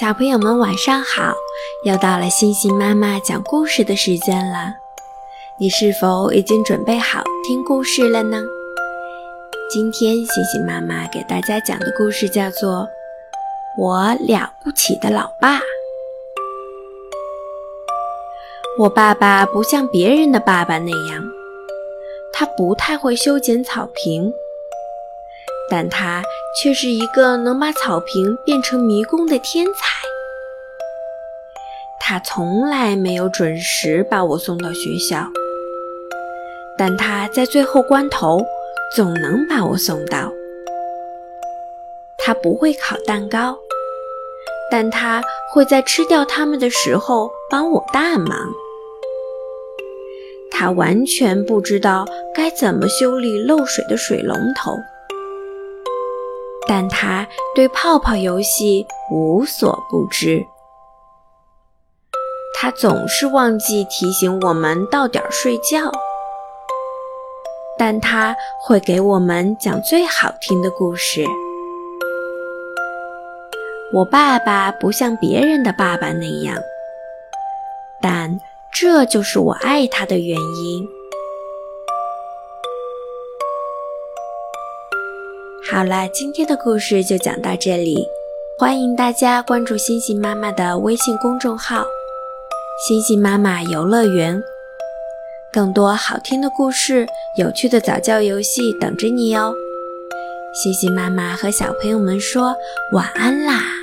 小朋友们晚上好，又到了星星妈妈讲故事的时间了。你是否已经准备好听故事了呢？今天星星妈妈给大家讲的故事叫做《我了不起的老爸》。我爸爸不像别人的爸爸那样，他不太会修剪草坪。但他却是一个能把草坪变成迷宫的天才。他从来没有准时把我送到学校，但他在最后关头总能把我送到。他不会烤蛋糕，但他会在吃掉它们的时候帮我大忙。他完全不知道该怎么修理漏水的水龙头。但他对泡泡游戏无所不知。他总是忘记提醒我们到点睡觉，但他会给我们讲最好听的故事。我爸爸不像别人的爸爸那样，但这就是我爱他的原因。好了，今天的故事就讲到这里。欢迎大家关注星星妈妈的微信公众号“星星妈妈游乐园”，更多好听的故事、有趣的早教游戏等着你哟。星星妈妈和小朋友们说晚安啦。